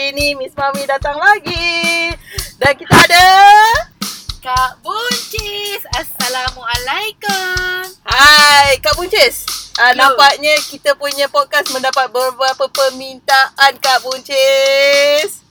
hari ini Miss Mami datang lagi. Dan kita ada Kak Buncis. Assalamualaikum. Hai Kak Buncis. Uh, nampaknya kita punya podcast mendapat beberapa permintaan Kak Buncis.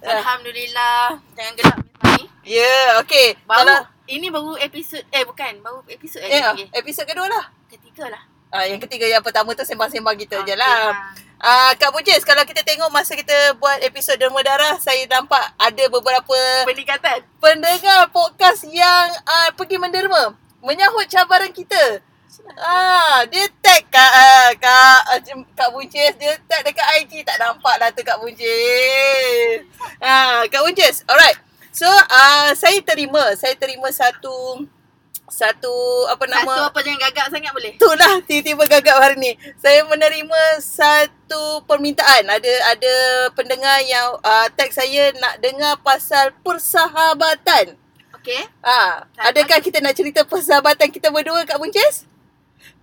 Ah. Alhamdulillah. Jangan gelap Miss Mami. Ya, yeah, okey. Baru Kalau ini baru episod eh bukan, baru episod ya, lagi. Okay. episod kedua lah. Ketiga lah. Ah, yang ketiga, yang pertama tu sembang-sembang kita je Okey lah. Ah, Kak Buncis, kalau kita tengok masa kita buat episod Derma Darah, saya nampak ada beberapa Peningkatan. pendengar podcast yang uh, pergi menderma menyahut cabaran kita. Ah, dia tag kat uh, kat uh, Kak Buncis, dia tag dekat IG tak nampak lah tu Kak Buncis. Ah, Kak Buncis. Alright. So, uh, saya terima, saya terima satu satu apa Satu nama apa jangan gagap sangat boleh? Itulah tiba-tiba gagap hari ni. Saya menerima satu permintaan. Ada ada pendengar yang uh, tag saya nak dengar pasal persahabatan. Okey. Ah, Tak adakah kita nak cerita persahabatan kita berdua Kak Buncis?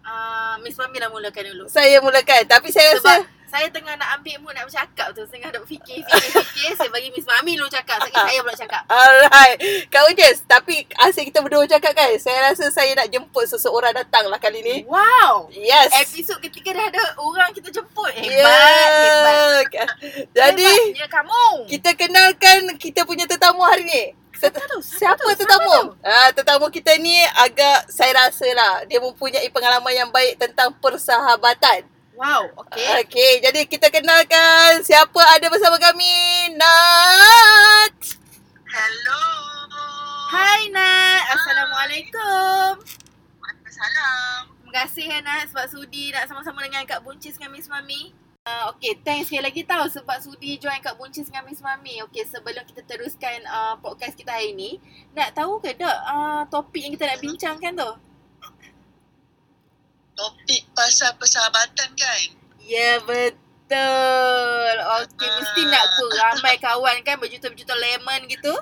Uh, Miss Mami dah mulakan dulu. Saya mulakan. Tapi saya Sebab rasa saya tengah nak ambil mood nak bercakap tu. Tengah nak fikir, fikir, fikir. saya bagi Miss Mami dulu cakap. Sekali saya pula cakap. Alright. Kak Buncis, tapi asyik kita berdua cakap kan. Saya rasa saya nak jemput seseorang datang lah kali ni. Wow. Yes. Episod ketiga dah ada orang kita jemput. Hebat, hebat. yeah. Jadi, Hebatnya kamu. kita kenalkan kita punya tetamu hari ni. Siapa tu? Siapa tu? tetamu? Ah, tetamu kita ni agak saya rasa lah dia mempunyai pengalaman yang baik tentang persahabatan. Wow, okey. Okey, jadi kita kenalkan siapa ada bersama kami. Nat. Hello. Hai Nat, Assalamualaikum. Waalaikumsalam. Terima kasih ya Nat sebab sudi nak sama-sama dengan Kak Buncis dengan Miss Mami. Uh, okay, thanks sekali lagi tau sebab sudi join Kak Buncis dengan Miss Mami. Okay, sebelum kita teruskan uh, podcast kita hari ni, nak tahu ke tak uh, topik yang kita nak bincangkan tu? Topik pasal persahabatan kan? Ya, betul. Okay, mesti nak pun ramai kawan kan berjuta-berjuta lemon gitu.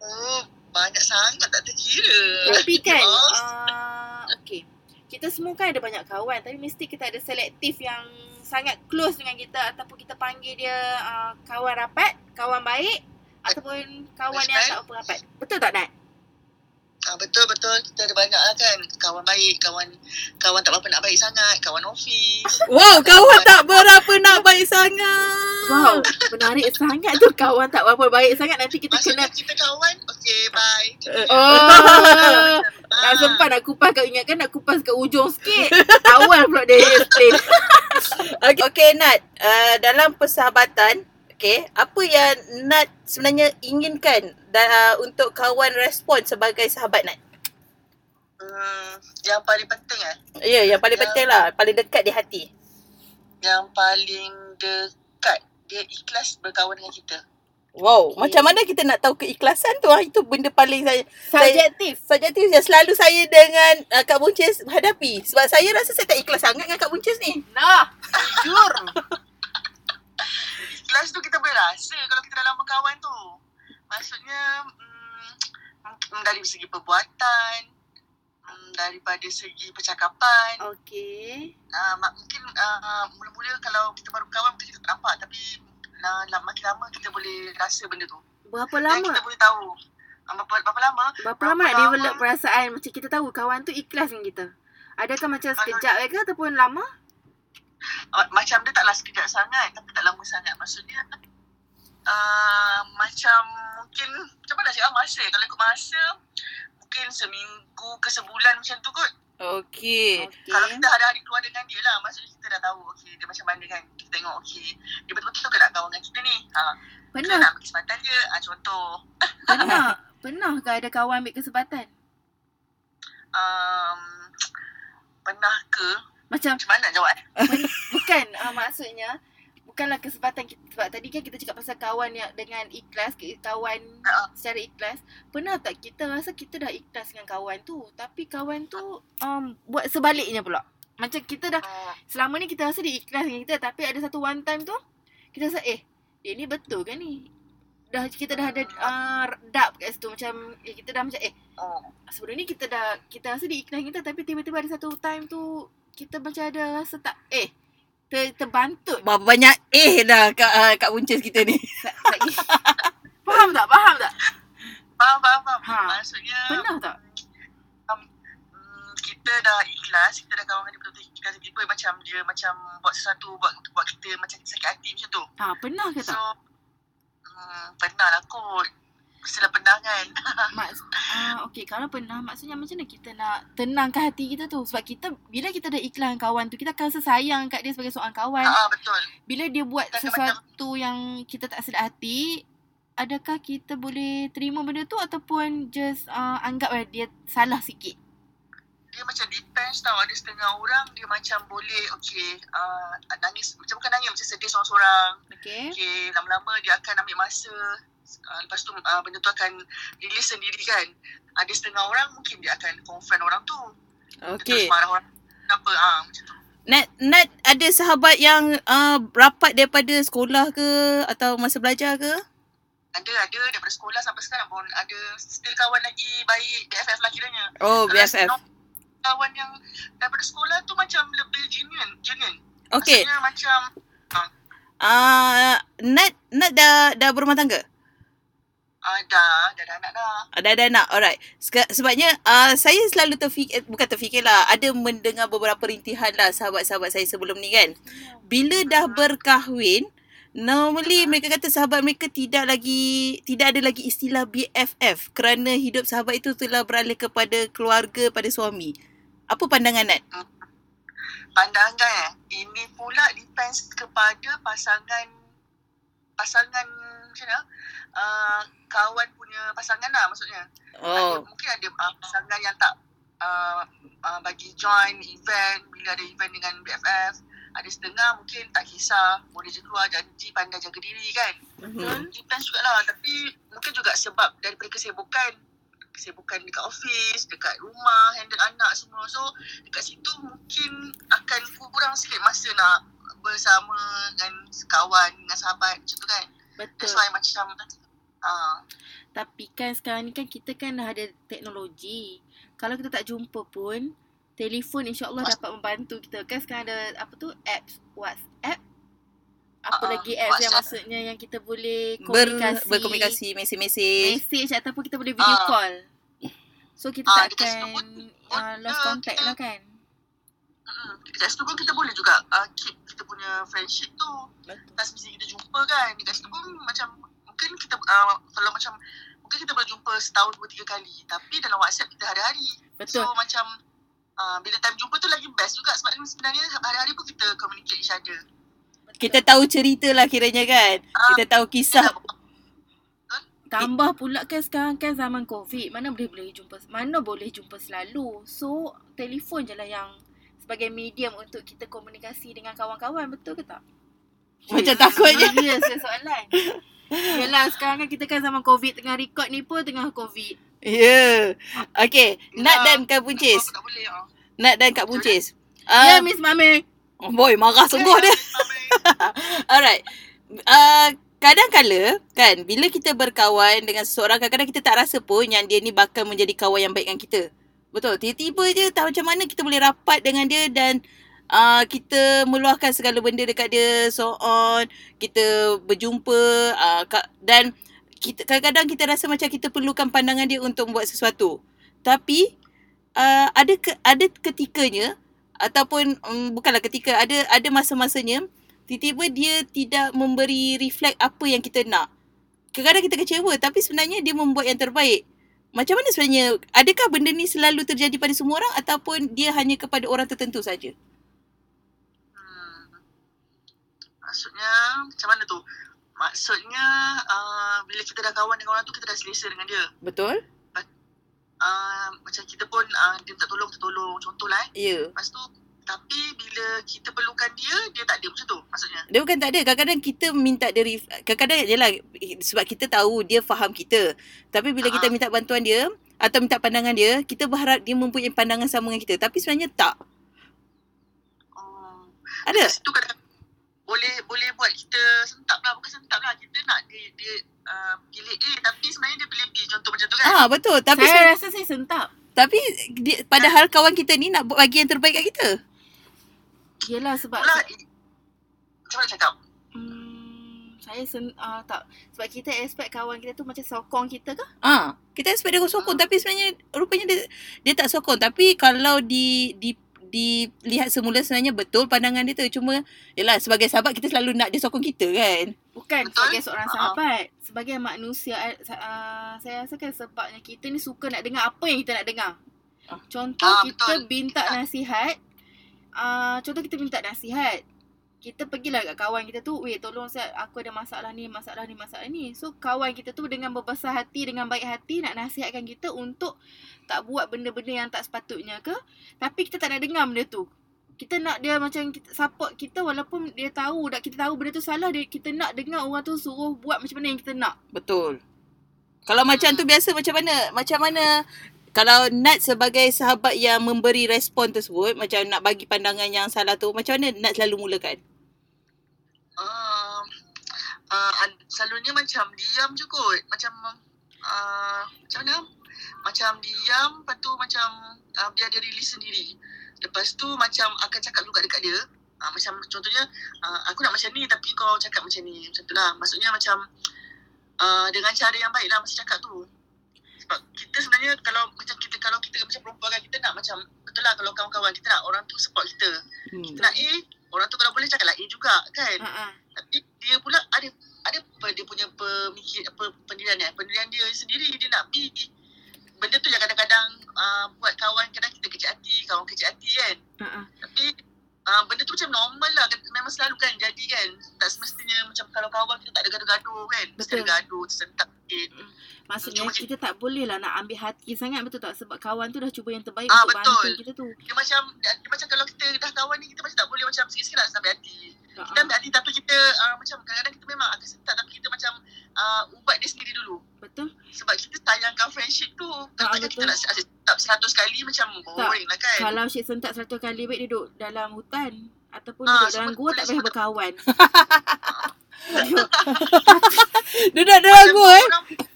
Oh, banyak sangat tak terkira. Tapi kan uh, Okay Kita semua kan ada banyak kawan Tapi mesti kita ada selektif yang Sangat close dengan kita Ataupun kita panggil dia uh, Kawan rapat Kawan baik Ataupun kawan Best yang tak apa rapat Betul tak Nat? Ah, betul betul. Kita ada banyak lah kan. Kawan baik, kawan kawan tak berapa nak baik sangat, kawan office. Wow, kawan tak berapa nak baik sangat. Wow Menarik sangat tu. Kawan tak berapa baik sangat Nanti kita Maksudnya kena kita kawan, okay bye. Oh. Tak sempat nak kupas Kau ingatkan nak kupas kat ujung sikit. Awal pula dia explain Okey, okay, Nat. Uh, dalam persahabatan, okay, apa yang Nat sebenarnya inginkan dan, uh, untuk kawan respon sebagai sahabat Nat? Hmm, yang paling penting eh, Ya, yeah, yang paling Ya. penting lah, paling dekat di hati. yang paling dekat dia ikhlas berkawan dengan kita. Wow, Okay. macam mana kita nak tahu keikhlasan tu? ah? Itu benda paling saya Subjektif subjektif yang selalu saya dengan uh, Kak Buncis hadapi. Sebab saya rasa saya tak ikhlas sangat dengan Kak Buncis ni. Nah Jujur Ikhlas tu kita boleh rasa kalau kita dalam berkawan tu. Maksudnya mm, mm, dari segi perbuatan, mm, daripada segi percakapan. Okay Uh, mungkin uh, mula-mula kalau kita baru berkawan mungkin kita tak nampak tapi uh, makin lama kita boleh rasa benda tu. Berapa Dan lama? kita boleh tahu. Uh, berapa, berapa lama? Berapa berapa lama nak lama? develop perasaan Macam kita tahu kawan tu ikhlas dengan kita Adakah macam sekejap ke ataupun lama? Uh, macam dia taklah sekejap sangat tapi tak lama sangat. Maksudnya uh, macam mungkin macam mana cakap masa. Kalau ikut masa mungkin seminggu ke sebulan macam tu kot. Okey. Okay. Kalau kita hari-hari keluar dengan dia lah Maksudnya kita dah tahu Okay dia macam mana kan Kita tengok okay Dia betul-betul ke nak kawan dengan kita ni ha, Kita Pernah nak bagi kesempatan dia ha, Contoh Pernah Pernah ke ada kawan ambil kesempatan? um, Pernah ke Macam Macam mana nak jawab eh Bukan uh, maksudnya Bukanlah kesempatan kita Sebab tadi kan kita cakap pasal kawan yang Dengan ikhlas Kawan Ha, secara ikhlas. Pernah tak kita rasa kita dah ikhlas dengan kawan tu Tapi kawan tu um, Buat sebaliknya pula? Macam kita dah uh, Selama ni kita rasa dia ikhlas dengan kita Tapi ada satu one time tu Kita rasa eh Dia ni betul kan ni? Dah kita dah ada uh, Dap kat situ. Macam eh, Kita dah macam eh uh, Sebelum ni kita dah Kita rasa dia ikhlas dengan kita Tapi tiba-tiba ada satu time tu Kita macam ada rasa tak Eh ter, terbantut. Berapa banyak eh dah kat, uh, kat buncis kita ni. Faham tak? Faham tak? Faham, faham, faham. Ha. Maksudnya, Pernah tak? hmm, kita dah ikhlas, kita dah kawan dengan dia betul-betul ikhlas. Tiba macam dia macam buat sesuatu buat buat kita macam sakit hati macam tu. Ha, pernah ke So, tak? hmm, pernah lah kot. Mestilah pernah kan. Mak, ah, okay, kalau pernah, maksudnya macam mana kita nak tenangkan hati kita tu? Sebab kita, bila kita dah dengan kawan tu, kita akan rasa sayang kat dia sebagai seorang kawan. Ah, betul. Bila dia buat Kita sesuatu yang kita tak sedar hati, adakah kita boleh terima benda tu ataupun just uh, anggap eh, dia salah sikit? Dia macam depends tau. Ada setengah orang dia macam boleh, okay, uh, nangis. Macam bukan nangis, macam sedih seorang-seorang. Okay? Okay, lama-lama dia akan ambil masa. Uh, lepas tu uh, benda tu akan release sendiri kan. Ada setengah orang mungkin dia akan confront orang tu. Dia terus marah orang. Kenapa? Ah, macam tu. Nat, Nat ada sahabat yang uh, rapat daripada sekolah ke atau masa belajar ke? Ada, ada daripada sekolah sampai sekarang pun ada still kawan lagi baik BFF lah kiranya. Oh, BFF. Kawan yang daripada sekolah tu macam lebih genuine. genuine. Okey. Maksudnya macam Uh, Nat, Nat dah, dah berumah tangga? Ah, dah, dah ada anak dah. Ada ada anak. Alright. Seka, sebabnya uh, saya selalu terfikir bukan terfikir lah, ada mendengar beberapa rintihan lah sahabat-sahabat saya sebelum ni kan. Bila dah berkahwin, normally mereka kata sahabat mereka tidak lagi tidak ada lagi istilah BFF kerana hidup sahabat itu telah beralih kepada keluarga pada suami. Apa pandangan Nat? Pandangan eh, ini pula depends kepada pasangan pasangan macam mana? Uh, kawan punya pasangan lah maksudnya. Ada, Oh, mungkin ada uh, pasangan yang tak uh, uh, bagi join event bila ada event dengan BFF. Ada setengah mungkin tak kisah. Boleh je keluar janji pandai jaga diri kan. mhm. Depends jugalah. Tapi mungkin juga sebab daripada kesibukan. Kesibukan dekat office, dekat rumah, handle anak semua. So dekat situ mungkin akan kurang sikit masa nak bersama dengan kawan, dengan sahabat macam tu kan. That's Betul. why macam uh, Tapi kan sekarang ni kan kita kan dah ada teknologi. Kalau kita tak jumpa pun, telefon insyaAllah dapat membantu kita. Kan sekarang ada apa tu, apps, WhatsApp. Apa Ah, lagi apps yang maksudnya yang kita boleh Ber, komunikasi. berkomunikasi, mesej-mesej. Message ataupun kita boleh video Ah. call. So kita tak dekat situ akan pun, uh, lost contact kita- lah kan. Dekat situ pun kita boleh juga uh, keep kita punya friendship tu. Betul. Tak semesti kita jumpa kan. Dekat situ pun macam mungkin kita uh, kalau macam mungkin kita boleh jumpa setahun dua tiga kali. Tapi dalam WhatsApp kita hari-hari. Betul. So macam uh, bila time jumpa tu lagi best juga sebab sebenarnya hari-hari pun kita communicate each other. Kita tahu cerita lah kiranya kan. Ah. Kita tahu kisah. Tambah pula kan sekarang kan zaman COVID. Mana boleh boleh jumpa mana boleh jumpa selalu. So telefon je lah yang sebagai medium untuk kita komunikasi dengan kawan-kawan. Betul ke tak? Macam takut je. Ya, saya soalan. Yelah sekarang kan kita kan zaman COVID tengah record ni pun tengah COVID. Ya. Yeah. Okay. Nat Yelah. dan Kak Buncis. Tak boleh ah. Nat dan Kak Buncis. Ya Uh, Miss Mami. oh boy, marah sungguh dia. Alright. Uh, kadang-kala kan bila kita berkawan dengan seseorang kadang-kadang kita tak rasa pun yang dia ni bakal menjadi kawan yang baik dengan kita. Betul. Tiba-tiba je tak macam mana kita boleh rapat dengan dia dan uh, kita meluahkan segala benda dekat dia so on. Kita berjumpa uh, dan kita kadang-kadang kita rasa macam kita perlukan pandangan dia untuk membuat sesuatu. Tapi uh, ada ke, ada ketikanya ataupun um, bukanlah ketika ada ada masa-masanya tiba-tiba dia tidak memberi reflect apa yang kita nak. Kadang-kadang kita kecewa tapi sebenarnya dia membuat yang terbaik. Macam mana sebenarnya adakah benda ni selalu terjadi pada semua orang ataupun dia hanya kepada orang tertentu saja? Hmm. Maksudnya macam mana tu? Maksudnya uh, bila kita dah kawan dengan orang tu kita dah selesa dengan dia. Betul? Uh, macam kita pun uh, dia minta tolong kita tolong contohlah eh. Ya. Lepas tu tapi bila kita perlukan dia dia tak ada macam tu maksudnya. Dia bukan tak ada. Kadang-kadang kita minta dia ref- kadang-kadang jelah sebab kita tahu dia faham kita. Tapi bila kita Ah. minta bantuan dia atau minta pandangan dia, kita berharap dia mempunyai pandangan sama dengan kita. Tapi sebenarnya tak. Oh. Ada? Dekat situ kadang boleh boleh buat kita sentap lah bukan sentap lah kita nak dia dia uh, pilih A tapi sebenarnya dia pilih B contoh macam tu kan. Ah betul. Tapi saya saya, rasa saya sentap. tapi dia, padahal kawan kita ni nak buat bagi yang terbaik kat kita. Yelah sebab Pula macam mana cakap? Hmm, saya sen, uh, tak sebab kita expect kawan kita tu macam sokong kita ke? Ah, kita expect dia sokong tapi sebenarnya rupanya dia dia tak sokong tapi kalau di di dilihat semula sebenarnya betul pandangan dia tu cuma yalah sebagai sahabat kita selalu nak dia sokong kita kan. Bukan Betul. sebagai seorang Ha. sahabat, sebagai manusia uh, saya rasa kan sebabnya kita ni suka nak dengar apa yang kita nak dengar. Contoh Ah, kita betul. minta nasihat, uh, contoh kita minta nasihat. Kita pergilah kat kawan kita tu, weh tolong saya aku ada masalah ni, masalah ni, masalah ni. So kawan kita tu dengan berbesar hati, dengan baik hati nak nasihatkan kita untuk tak buat benda-benda yang tak sepatutnya ke. Tapi kita tak nak dengar benda tu. Kita nak dia macam support kita walaupun dia tahu dah kita tahu benda tu salah dia kita nak dengar orang tu suruh buat macam mana yang kita nak. Betul. Kalau macam tu biasa macam mana? Macam mana kalau Nat sebagai sahabat yang memberi respon tersebut macam nak bagi pandangan yang salah tu macam mana Nat selalu mulakan? Uh, uh, selalunya macam diam je kot. Macam uh, macam mana? Macam diam, lepas tu macam uh, biar dia release sendiri. Lepas tu macam akan cakap juga dekat dia. Uh, macam contohnya, uh, aku nak macam ni tapi kau cakap macam ni. Macam tu lah. Maksudnya macam uh, dengan cara yang baik lah masa cakap tu. Sebab kita sebenarnya kalau macam kita kalau kita macam perempuan kan kita nak macam betul lah kalau kawan-kawan kita nak orang tu support kita. Hmm. Kita nak A, orang tu kalau boleh cakaplah A juga kan. Ah. Tapi dia pula ada ada apa dia punya pemikir apa pendirian dia pendirian dia sendiri dia nak B benda tu yang kadang-kadang uh, buat kawan kadang kita kecil hati kawan kecil hati kan ah. tapi uh, benda tu macam normal lah Kan- memang selalu kan jadi kan tak semestinya macam kalau kawan kita tak ada gaduh-gaduh kan mesti Betul. ada gaduh tersentak sikit Maksudnya Cuma- kita tak boleh lah nak ambil hati sangat betul tak sebab kawan tu dah cuba yang terbaik Ah, untuk betul. bantu kita tu. dia macam dia, macam kalau kita dah kawan ni kita macam tak boleh macam sikit-sikit nak sampai hati Ha kita ambil hati tapi kita uh, macam kadang-kadang kita memang akan sentak tapi kita macam uh, ubat dia sendiri dulu Betul? sebab kita sayangkan friendship tu Ah, kalau kita nak tak seratus kali macam boring lah kan Kalau Syed sentak seratus kali baik dia duduk dalam hutan ataupun Ah, duduk dalam gua tak payah berkawan. Duduk dalam gua eh.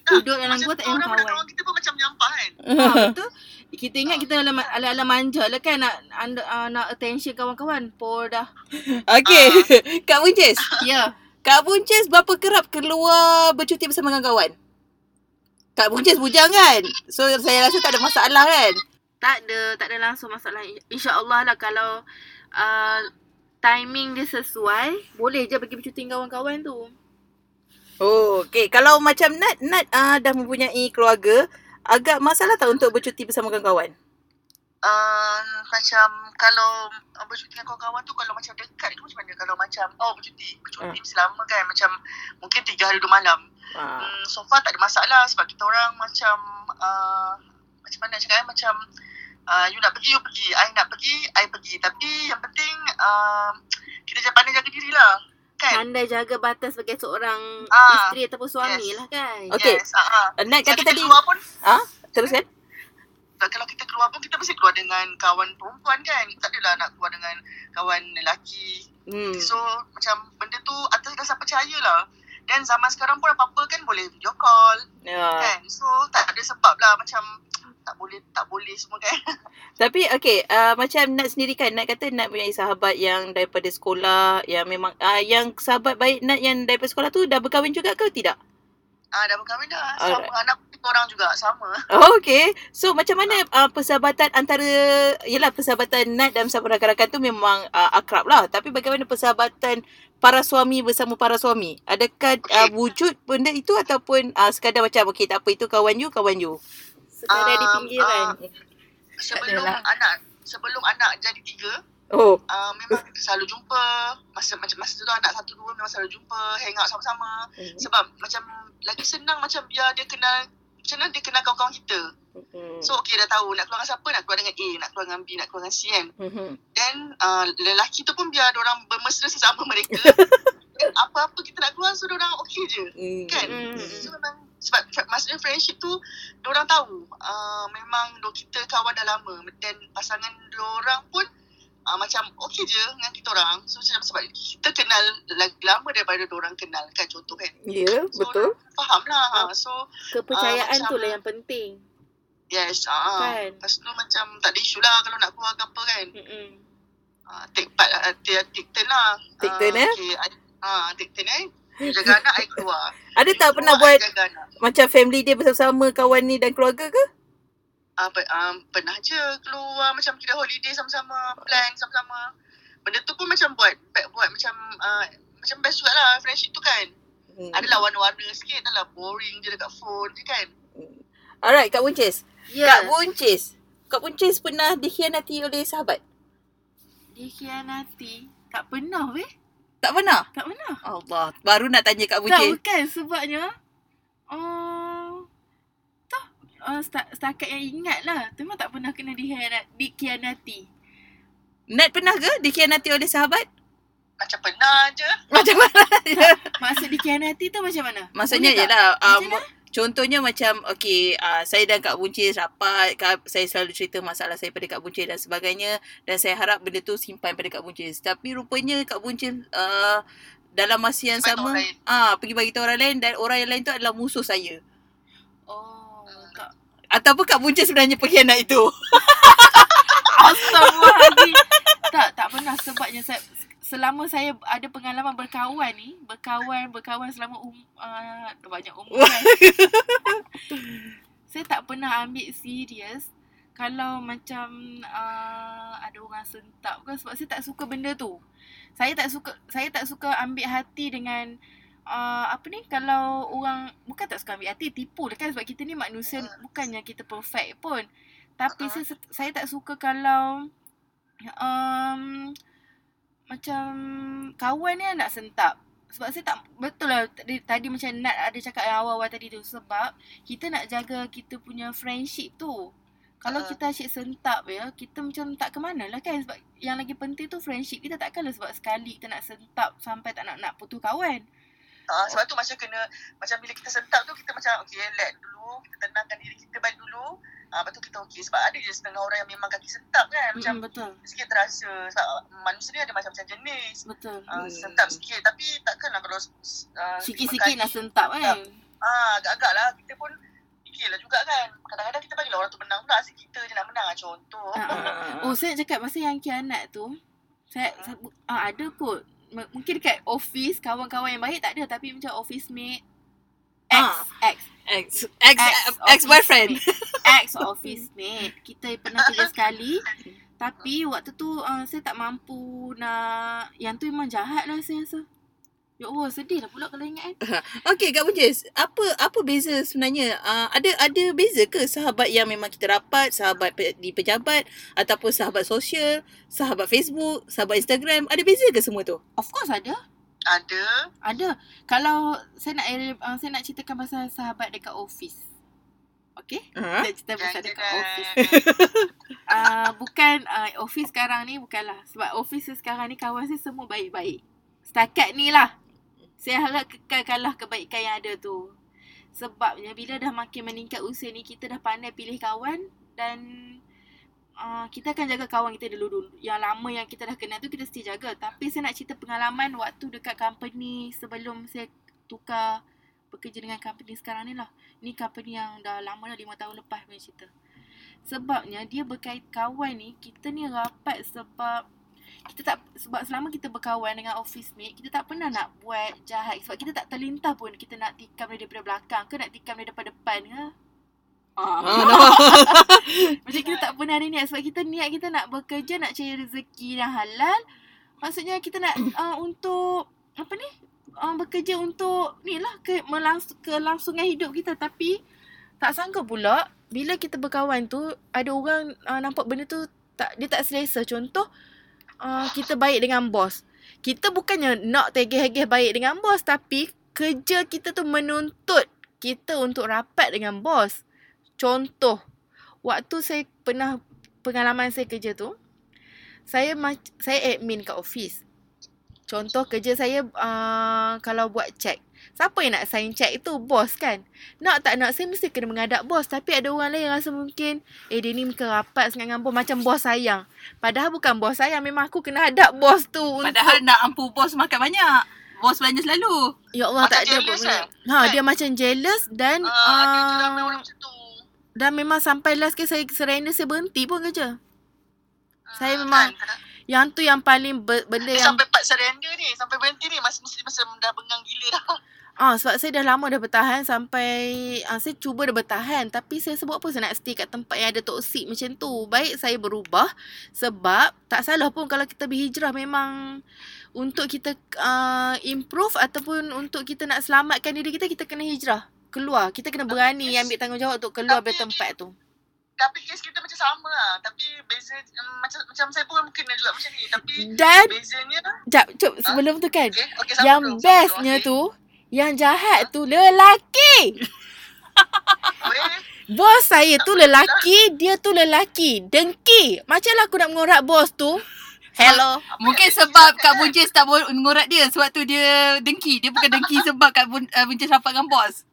Orang, duduk dalam gua tak payah berkawan. kawan kita pun macam menyampah kan Ha, betul? Kita ingat kita ala ala manja lah kan nak anda, uh, nak attention kawan-kawan. Por dah. Okey. Kak Buncis. Ya. Kak Buncis berapa kerap keluar bercuti bersama dengan kawan? Kak Buncis bujang kan? So saya rasa tak ada masalah kan? Tak ada, tak ada langsung masalah. InsyaAllah lah kalau uh, timing dia sesuai, boleh je pergi bercuti dengan kawan-kawan tu. Oh, okey. Kalau macam Nat, Nat uh, dah mempunyai keluarga, agak masalah tak untuk bercuti bersama dengan kawan? uh, macam kalau uh, bercuti dengan kawan-kawan tu kalau macam dekat tu macam mana kalau macam oh bercuti bercuti Hmm. mesti lama kan macam mungkin tiga hari dua malam Ah. Hmm, so far tak ada masalah sebab kita orang macam uh, macam mana cakap eh? macam uh, you nak pergi you pergi I nak pergi I pergi tapi yang penting uh, kita jangan pandai jaga diri lah kan Pandai jaga batas sebagai seorang Ah, isteri ataupun suami yes. lah kan. Okey. yes, uh, uh. Nat kata kita tadi, keluar pun ah, teruskan. kalau kita keluar pun kita mesti keluar dengan kawan perempuan kan tak adalah nak keluar dengan kawan lelaki Hmm. So macam benda tu atas dasar percaya lah. Dan zaman sekarang pun apa-apa kan boleh video call Ya. kan. So tak ada sebab lah macam tak boleh tak boleh semua kan. Tapi okey, uh, macam Nat sendiri kan, Nat kata Nat punya sahabat yang daripada sekolah, yang memang uh, yang sahabat baik Nat yang daripada sekolah tu dah berkahwin juga ke tidak? Ah dah berkahwin dah. Alright. Sama anak kita orang juga sama. Oh, okay. So macam mana uh, persahabatan antara Yelah persahabatan Nat dan bersama rakan-rakan tu memang uh, akrab lah Tapi bagaimana persahabatan para suami bersama para suami Adakah uh, wujud benda itu ataupun uh, sekadar macam Okay tak apa itu kawan you, kawan you Di Um, pinggiran. Sebelum adalah. anak sebelum anak jadi tiga Oh, uh, memang selalu jumpa masa macam masa tu anak satu dua memang selalu jumpa hang out sama-sama Mhm. sebab macam lagi senang macam biar dia kenal macam mana dia kenal kawan-kawan kita Hmm. So okay dah tahu nak keluar dengan siapa, nak keluar dengan A, nak keluar dengan B, nak keluar dengan C kan. Mhm. Then uh, lelaki tu pun biar orang bermesra sesama mereka. Apa-apa kita nak keluar so orang okey je. Hmm. Kan? Hmm. So memang sebab maksudnya friendship tu orang tahu uh, memang do kita kawan dah lama dan pasangan orang pun uh, macam okey je dengan kita orang. So macam sebab kita kenal lagi lama daripada orang kenal kan contoh kan. Ya, yeah, So betul. orang faham lah. Ha. So Kepercayaan Ah, tu lah yang penting. yes. Uh, Kan? Lepas tu macam tak ada isu lah kalau nak keluar ke apa kan. Mm-mm. uh, take part uh, dia take turn lah. Take turn, eh? Okay, ah, take turn eh. Jaga anak, I keluar. Ada tak pernah buat macam family dia bersama-sama kawan ni dan keluarga ke? Ah, pe- um, pernah je keluar macam kita holiday sama-sama, plan sama-sama. Benda tu pun macam buat buat, buat macam uh, macam best juga lah friendship tu kan. Hmm. Adalah warna-warna sikit, adalah boring je dekat phone je kan. Alright, Kak Buncis. Ya. Kak Buncis. Kak Buncis pernah dikhianati oleh sahabat? Dikhianati. Tak pernah weh. Tak pernah? Tak pernah. Allah, baru nak tanya Kak Tak Buncis. bukan sebabnya. Uh, tak. Uh, seta- setakat yang ingat lah. Tu memang tak pernah kena dikhianati. Nat pernah ke dikhianati oleh sahabat? Macam pernah je. Macam mana? Maksud dikhianati tu macam mana? Maksudnya Boleh tak? yelah, Macam mana? Contohnya macam, okay, uh, saya dan Kak Buncis rapat, Kak, saya selalu cerita masalah saya pada Kak Buncis dan sebagainya dan saya harap benda tu simpan pada Kak Buncis. Tapi rupanya Kak Buncis uh, dalam masa yang Bagi sama, ah pergi bagi tahu orang lain dan orang yang lain tu adalah musuh saya. Oh, tak. Ataupun Kak Buncis sebenarnya pengkhianat itu. Astagfirullahaladzim. tak, tak pernah sebabnya saya, selama saya ada pengalaman berkawan ni, berkawan, berkawan selama um, uh, banyak umur kan. saya tak pernah ambil serius kalau macam uh, ada orang sentap kan sebab saya tak suka benda tu. Saya tak suka saya tak suka ambil hati dengan uh, apa ni kalau orang bukan tak suka ambil hati tipu lah kan sebab kita ni manusia bukannya kita perfect pun. Tapi Uh-uh. saya saya tak suka kalau um, macam kawan ni nak sentap. Sebab saya tak betul lah tadi, tadi macam Nat ada cakap yang awal-awal tadi tu sebab kita nak jaga kita punya friendship tu. Kalau Uh-uh. kita asyik sentap ya, kita macam tak ke mana lah kan sebab yang lagi penting tu friendship kita takkanlah sebab sekali kita nak sentap sampai tak nak nak putus kawan. Uh, sebab tu macam kena, macam bila kita sentap tu kita macam okay let dulu, kita tenangkan diri kita balik dulu. Ah, lepas tu kita okey sebab ada je setengah orang yang memang kaki sentap kan. Macam Mm, betul. sikit terasa sebab manusia ni ada macam-macam jenis. Betul. Uh, Hmm. sentap sikit tapi takkanlah kalau uh, Sikit-sikit nak sentap kan. Ah, agak-agak lah kita pun fikirlah juga kan. Kadang-kadang kita bagilah orang tu menang pula asyik kita je nak menang lah contoh. Ah, ah. Oh, saya cakap pasal yang kianat tu. Saya, saya ah, ada kot. M- Mungkin dekat office, kawan-kawan yang baik tak ada. Tapi macam office mate. Ex, Ah. ex, Ex, ex, ex boyfriend. ex office mate. Kita pernah kerja sekali. Tapi waktu tu uh, saya tak mampu nak... Yang tu memang jahat lah saya rasa. Ya Allah, sedih lah pula kalau ingat kan. Okey Kak Buncis, apa apa beza sebenarnya? Uh, ada ada beza ke sahabat yang memang kita rapat, sahabat pe- di pejabat ataupun sahabat sosial, sahabat Facebook, sahabat Instagram, ada beza ke semua tu? Of course ada. Ada. Ada. Kalau saya nak uh, saya nak ceritakan pasal sahabat dekat office. Okay? Ha? Saya cerita pasal Jangan dekat office. uh, bukan uh, office sekarang ni bukanlah sebab office sekarang ni kawan saya semua baik-baik. Setakat ni lah. Saya harap kekalkanlah kebaikan yang ada tu. Sebabnya bila dah makin meningkat usia ni kita dah pandai pilih kawan dan uh, kita akan jaga kawan kita dulu-dulu. Yang lama yang kita dah kenal tu kita mesti jaga. Tapi saya nak cerita pengalaman waktu dekat company sebelum saya tukar bekerja dengan company sekarang ni lah. Ni company yang dah lama dah 5 tahun lepas punya cerita. Sebabnya dia berkait kawan ni, kita ni rapat sebab kita tak sebab selama kita berkawan dengan office mate, kita tak pernah nak buat jahat sebab kita tak terlintas pun kita nak tikam dia daripada belakang ke nak tikam dia daripada depan ke. Ah. No. Macam kita tak pernah ada niat sebab kita niat kita nak bekerja nak cari rezeki yang halal. Maksudnya kita nak uh, untuk apa ni? Uh, bekerja untuk ni lah ke melangs- kelangsungan hidup kita tapi tak sangka pula bila kita berkawan tu ada orang uh, nampak benda tu tak dia tak selesa. Contoh uh, kita baik dengan bos. Kita bukannya nak tegeh-tegeh baik dengan bos tapi kerja kita tu menuntut kita untuk rapat dengan bos. Contoh, waktu saya pernah pengalaman saya kerja tu, saya saya admin kat office. Contoh kerja saya uh, kalau buat cek. Siapa yang nak sign cek tu? Bos kan? Nak tak nak saya mesti kena menghadap bos. Tapi ada orang lain yang rasa mungkin eh dia ni muka rapat sangat dengan bos. Macam bos sayang. Padahal bukan bos sayang. Memang aku kena hadap bos tu. Padahal nak ampu bos makan banyak. Bos belanja selalu. Ya Allah Macam tak ada pun jealous benda. eh? Ha dia macam jealous dan Ah, ada je uh, ramai orang macam tu. dan memang sampai last ke saya surrender saya berhenti pun kerja. Ah, Saya memang- kan, kadang- Yang tu yang paling ber, benda Dia yang sampai part surrender ni, sampai berhenti ni masih mesti masa dah bengang gila dah. Ah sebab saya dah lama dah bertahan sampai ah, saya cuba dah bertahan tapi saya sebab apa saya nak stay kat tempat yang ada toksik macam tu. Baik saya berubah sebab tak salah pun kalau kita berhijrah memang untuk kita uh, improve ataupun untuk kita nak selamatkan diri kita kita kena hijrah. Keluar. Kita kena berani Yes. ambil tanggungjawab untuk keluar dari tempat tu. Tapi kes kita macam sama lah. Tapi beza, um, macam macam saya pun mungkin juga macam ni. Tapi Dan bezanya, jap, jap sebelum tu kan. okay, okay, Yang dulu, bestnya dulu, tu yang jahat tu lelaki. Bos saya tu lelaki, dia tu lelaki. Dengki. Macam lah aku nak mengorak bos tu. Hello. Mungkin sebab Kak Buncis tak boleh ngorat dia sebab tu dia dengki. Dia bukan dengki sebab Kak Bun, uh, Buncis rapat dengan bos.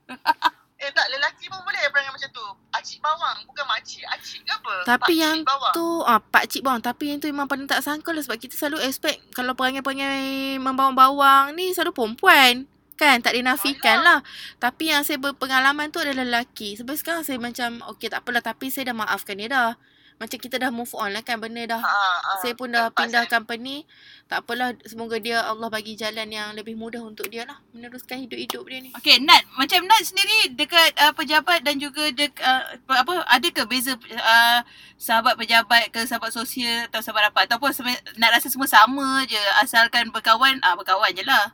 Eh tak, lelaki pun boleh perangai macam tu. Acik bawang, bukan makcik. Acik ke apa? Tapi Pakcik yang bawang. tu, ah, Pak Cik Bawang. Tapi yang tu memang paling tak sangka lah sebab kita selalu expect kalau perangai-perangai membawang-bawang ni selalu perempuan. Kan? Tak dinafikan lah. Tapi yang saya berpengalaman tu adalah lelaki. Sebab sekarang saya macam, okay tak apalah. Tapi saya dah maafkan dia dah. Macam kita dah move on lah kan. Benda dah Ha, ha, saya pun dah pindah saya. company. Tak apalah. Semoga dia Allah bagi jalan yang lebih mudah untuk dia lah. Meneruskan hidup-hidup dia ni. Okay, Nat. Macam Nat sendiri dekat uh, pejabat dan juga dek, uh, apa, ada ke beza uh, sahabat pejabat ke sahabat sosial atau sahabat rapat? Ataupun Nat rasa semua sama je asalkan berkawan, ah berkawan je lah.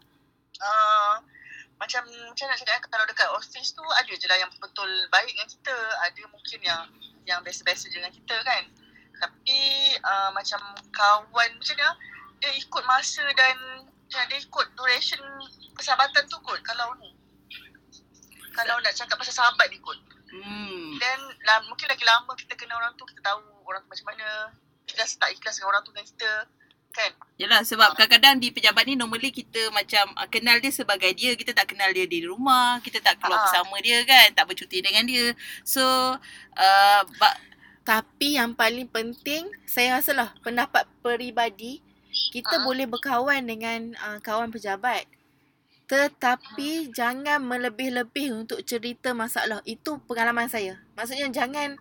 Uh, macam macam nak cakap eh, kalau dekat office tu ada je lah yang betul baik dengan kita. Ada mungkin yang yang biasa-biasa je dengan kita kan. Tapi uh, macam kawan macam ni ah, dia ikut masa dan ya, dia ikut duration persahabatan tu kot kalau ni. Kalau nak cakap pasal sahabat ni kot. Hmm. Then lah, mungkin lagi lama kita kenal orang tu kita tahu orang tu macam mana. Kita rasa tak ikhlas dengan orang tu dengan kita. Kan? Yalah sebab kadang-kadang di pejabat ni normally kita macam uh, kenal dia sebagai dia, kita tak kenal dia di rumah, kita tak keluar Ah. bersama dia kan, tak bercuti dengan dia. So uh, ba- Tapi yang paling penting, saya rasa lah pendapat peribadi, kita Ah. boleh berkawan dengan uh, kawan pejabat. Tetapi jangan melebih-lebih untuk cerita masalah. Itu pengalaman saya. Maksudnya jangan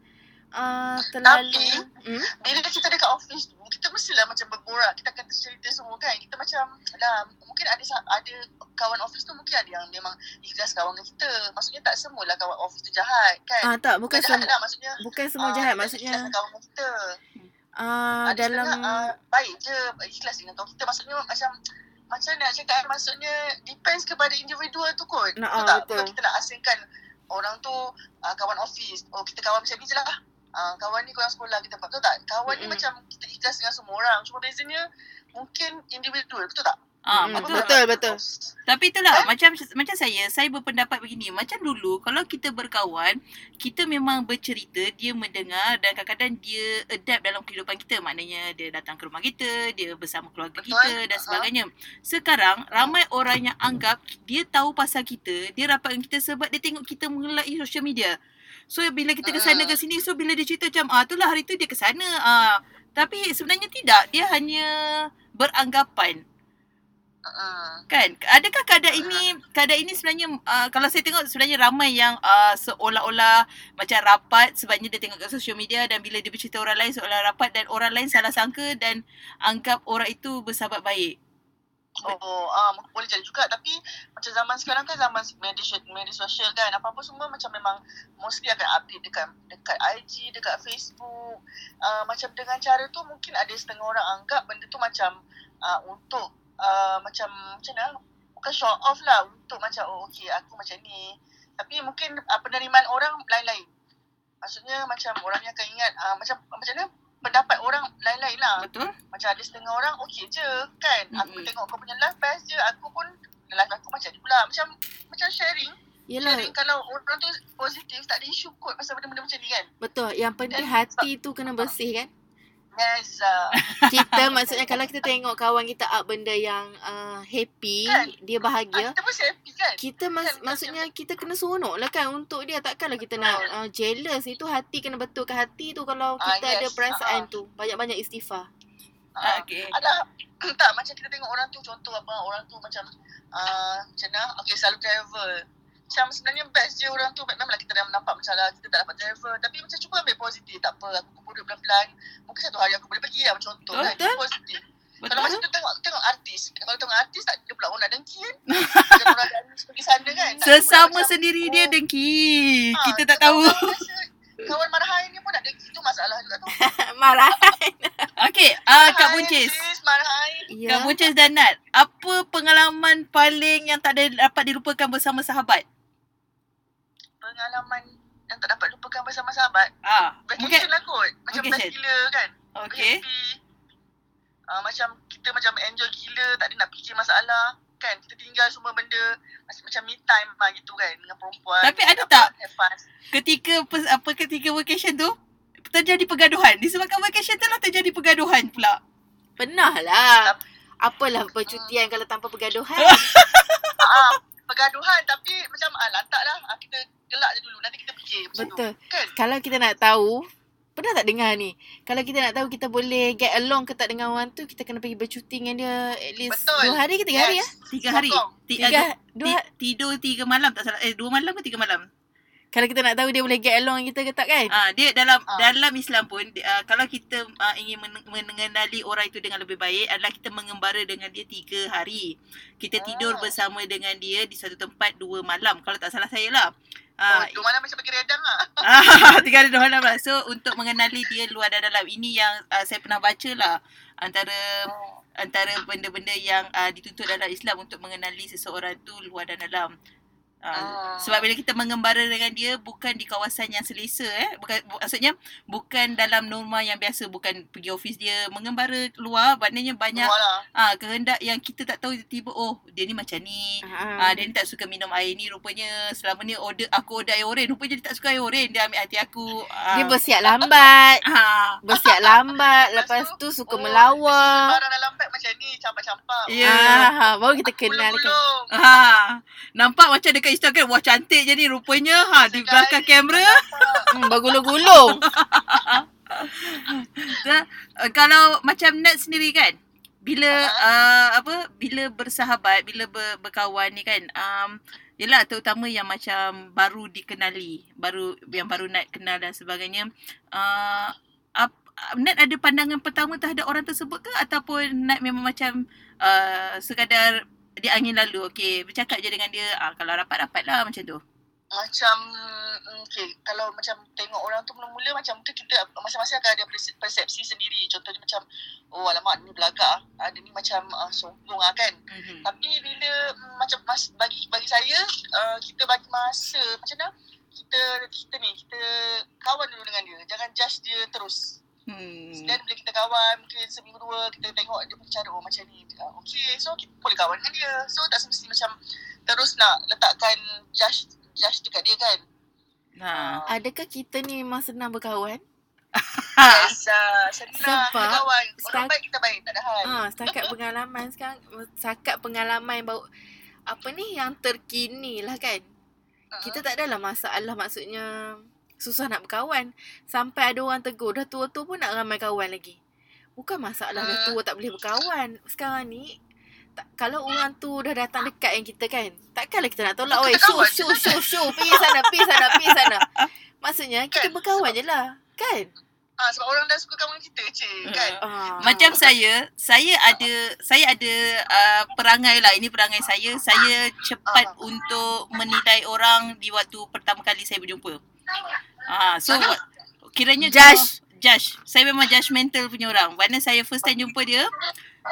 uh, terlalu... Hmm? bila kita dekat office tu kita mestilah macam berborak. Kita akan cerita semua kan? Kita macam lah mungkin ada ada kawan office tu mungkin ada yang memang ikhlas kawan dengan kita. Maksudnya tak semualah kawan office tu jahat kan? Ah tak, bukan jahat semua lah maksudnya bukan semua ah, jahat dia maksudnya ikhlas kawan dengan kita. Uh, ada dalam setengah ah, baik je ikhlas dengan kawan kita. Maksudnya macam macam nak cakap kan, maksudnya depends kepada individual tu kot. Nah, betul tak? betul. bukan kita nak asingkan orang tu ah, kawan office oh kita kawan macam ni je lah Ah, kawan ni kawan sekolah kita betul tak kawan ni Mm-mm. macam kita ikhlas dengan semua orang cuma bezanya mungkin individual betul tak ah Mm-mm, betul. betul, betul. Tapi itulah Kan? macam macam saya, saya berpendapat begini. Macam dulu kalau kita berkawan, kita memang bercerita, dia mendengar dan kadang-kadang dia adapt dalam kehidupan kita. Maknanya dia datang ke rumah kita, dia bersama keluarga Betul. kita dan sebagainya. Sekarang ramai orang yang anggap dia tahu pasal kita, dia rapat dengan kita sebab dia tengok kita melalui social media. So bila kita ke sana Ah. ke sini, so bila dia cerita macam ah itulah hari tu dia ke sana. Ah tapi sebenarnya tidak, dia hanya beranggapan uh, Kan? Adakah keadaan ini keadaan ini sebenarnya uh, kalau saya tengok sebenarnya ramai yang uh, seolah-olah macam rapat sebabnya dia tengok kat social media dan bila dia bercerita orang lain seolah rapat dan orang lain salah sangka dan anggap orang itu bersahabat baik. Oh, ah, boleh jadi juga tapi macam zaman sekarang kan zaman media, media sosial kan apa-apa semua macam memang mostly akan update dekat dekat IG, dekat Facebook. Uh, macam dengan cara tu mungkin ada setengah orang anggap benda tu macam uh, untuk uh, macam macam mana bukan show off lah untuk macam oh okay aku macam ni. Tapi mungkin uh, penerimaan orang lain-lain. Maksudnya macam orang yang akan ingat uh, macam macam mana pendapat orang lain-lain lah Betul? macam ada setengah orang okey je kan mm-hmm. aku tengok kau punya live best je aku pun live aku macam ni pula macam macam sharing Yelah, sharing kalau orang tu positif tak ada isu kot pasal benda-benda macam ni kan betul. Yang penting Dan- hati tu kena bersih kan. Yes uh, Kita maksudnya kalau kita tengok kawan kita up benda yang uh, happy, Kan? dia bahagia. kita pun happy kan Kita mas, Kan, maksudnya kita kena seronok lah kan untuk dia. Takkanlah kita nak uh, jealous. Itu hati kena betulkan hati tu kalau Ah, kita ada yes. perasaan Ah. tu. Banyak-banyak istighfar. uh, Okay. ada tak macam kita tengok orang tu contoh apa orang tu macam uh, macam mana okay selalu travel macam sebenarnya best je orang tu memanglah kita dah nampak masalah kita tak dapat travel tapi macam cuba ambil positif tak apa aku kumpul duit pelan-pelan mungkin satu hari aku boleh pergi lah macam contoh kan Betul. Itu positif kalau macam tu tengok tengok artis kalau tengok artis tak dia pula orang nak dengki kan Dia orang dah pergi sana kan ada Sesama macam, sendiri dia oh, dengki. ah, Kita tak tahu. kawan rasa Kawan marahan ni pun nak dengki tu masalah juga tu Marah. Okey, ah Kak Buncis. Ya. Kak Buncis dan Nat, apa pengalaman paling yang tak ada dapat dilupakan bersama sahabat? Pengalaman yang tak dapat lupakan bersama sahabat Ah, Vacation mungkin lah kot Macam Vacation. best gila kan okey. happy. Uh, macam kita macam enjoy gila, tak ada nak fikir masalah. Kan, kita tinggal semua benda macam, macam me time lah gitu kan dengan perempuan. Tapi ada tak? Ketika apa ketika vacation tu terjadi pergaduhan. Disebabkan vacation tu lah terjadi pergaduhan pula. Pernah lah. Apalah percutian kalau tanpa pergaduhan. Ah, pergaduhan tapi macam ah, lantak lah. Ah, kita gelak je dulu. Nanti kita fikir macam Betul. tu. Kan? Kalau kita nak tahu, pernah tak dengar ni? Kalau kita nak tahu kita boleh get along ke tak dengan orang tu, kita kena pergi bercuti dengan dia at least Betul. dua hari ke tiga hari ya? Tiga hari. Sokong. Ti- Tiga, ah, dua, ti- tidur tiga malam tak salah. Eh, dua malam ke tiga malam? Kalau kita nak tahu dia boleh get along kita ke tak kan? Ah, dia dalam Ah. dalam Islam pun uh, kalau kita uh, ingin men- mengenali orang itu dengan lebih baik adalah kita mengembara dengan dia tiga hari. Kita tidur Ah. bersama dengan dia di satu tempat dua malam. Kalau tak salah saya lah. Oh, Ah, dua malam macam pergi redang lah. Ah, tiga hari dua malam lah. So untuk mengenali dia luar dan dalam. Ini yang uh, saya pernah baca lah. Antara Oh. antara benda-benda yang uh, dituntut dalam Islam untuk mengenali seseorang tu luar dan dalam. Uh, Ah. sebab bila kita mengembara dengan dia bukan di kawasan yang selesa eh bukan bu, maksudnya bukan dalam norma yang biasa bukan pergi office dia mengembara luar maknanya banyak lah. ah kehendak yang kita tak tahu tiba-tiba oh dia ni macam ni Ah, dia ni tak suka minum air ni rupanya selama ni order aku order air oren rupanya dia tak suka air oren dia ambil hati aku. Ah. dia bersiap lambat. ah. Bersiap lambat. Lepas tu suka Oh, melawak. Barang dalam beg macam ni, campak-campak. Ya. Ah, baru kita kenal kan. Ha, nampak macam dekat Instagram wah cantik je ni rupanya. Ha di belakang kamera. Hmm, bergulung-gulung. Uh, kalau macam Nat sendiri kan bila uh, apa bila bersahabat bila ber, berkawan ni kan um Yelah terutama yang macam baru dikenali baru yang baru Nat kenal dan sebagainya uh, ap, Nat ada pandangan pertama terhadap orang tersebut ke? Ataupun Nat memang macam uh, sekadar dia angin lalu okey. Bercakap je dengan dia ah kalau rapat-rapat lah macam tu. Macam mm, Okay Kalau macam tengok orang tu mula-mula Macam tu kita Masing-masing akan ada perse- persepsi sendiri. Contohnya macam Oh alamak ni belagak. Ah. Dia ni macam uh, sombong lah kan. Mm-hmm. Tapi bila mm, Macam mas, bagi bagi saya uh, Kita bagi masa. Macam mana? Kita kita ni kita kawan dulu dengan dia. Jangan judge dia terus hmm. dan bila kita kawan mungkin seminggu dua kita tengok dia punya cara oh macam ni uh, okay so kita boleh kawan dengan dia so tak semesti macam terus nak letakkan judge judge dekat dia kan ha. Adakah kita ni memang senang berkawan? Yes, uh, senang Sebab kita kawan. Orang sekarang- baik kita baik, tak ada hal. Ha, setakat pengalaman sekarang, setakat pengalaman baru, apa ni yang terkini lah kan. Uh-huh. Kita tak adalah masalah maksudnya susah nak berkawan. Sampai ada orang tegur, dah tua-tua pun nak ramai kawan lagi. Bukan masalah dah tua tak boleh berkawan. Sekarang ni, tak, kalau orang tu dah datang dekat yang kita kan, takkanlah kita nak tolak. Oi, show, show, show, show. Pergi sana, pergi sana, pergi sana. Maksudnya, kita Kan? berkawan je lah. Kan? Ah, sebab orang dah suka kawan kita, cik. Kan? Ah. Macam saya, saya ada saya ada uh, perangai lah. Ini perangai saya. Saya cepat Ah. untuk menilai orang di waktu pertama kali saya berjumpa. Ah, so Mana? kiranya Judge. kalau- judge. Saya memang judgemental punya orang. Mana saya first time jumpa dia,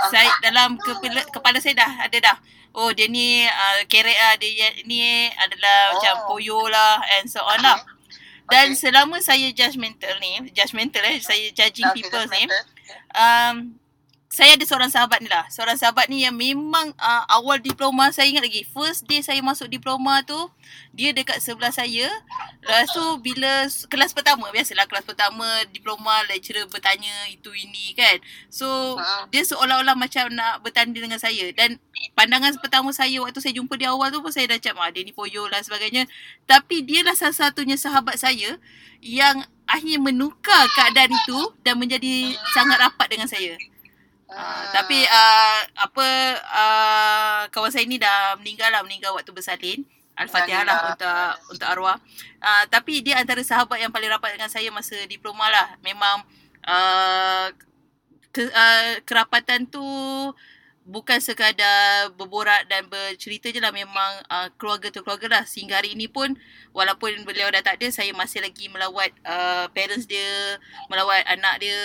saya dalam kepala, kepala saya dah ada dah. Oh dia ni uh, kerek lah, dia ni adalah Oh. macam koyo lah and so on lah. Dan Okay. selama saya judgemental ni, judgemental eh, saya judging people ni, um, saya ada seorang sahabat ni lah. Seorang sahabat ni yang memang uh, awal diploma saya ingat lagi. First day saya masuk diploma tu, dia dekat sebelah saya. Lepas tu bila kelas pertama, biasalah kelas pertama diploma lecturer bertanya itu ini kan. So Ha. dia seolah-olah macam nak bertanding dengan saya. Dan pandangan pertama saya waktu saya jumpa dia awal tu pun saya dah cakap, ah, dia ni poyo lah sebagainya. Tapi dia lah salah satunya sahabat saya yang akhirnya menukar keadaan itu dan menjadi sangat rapat dengan saya. Uh, tapi uh, apa uh, kawan saya ni dah meninggal lah meninggal waktu bersalin. Al-Fatihah lah untuk untuk arwah. Uh, tapi dia antara sahabat yang paling rapat dengan saya masa diploma lah. Memang uh, ke, uh, kerapatan tu bukan sekadar berborak dan bercerita je lah. Memang uh, keluarga tu keluarga lah. Sehingga hari ini pun walaupun beliau dah tak ada saya masih lagi melawat uh, parents dia melawat anak dia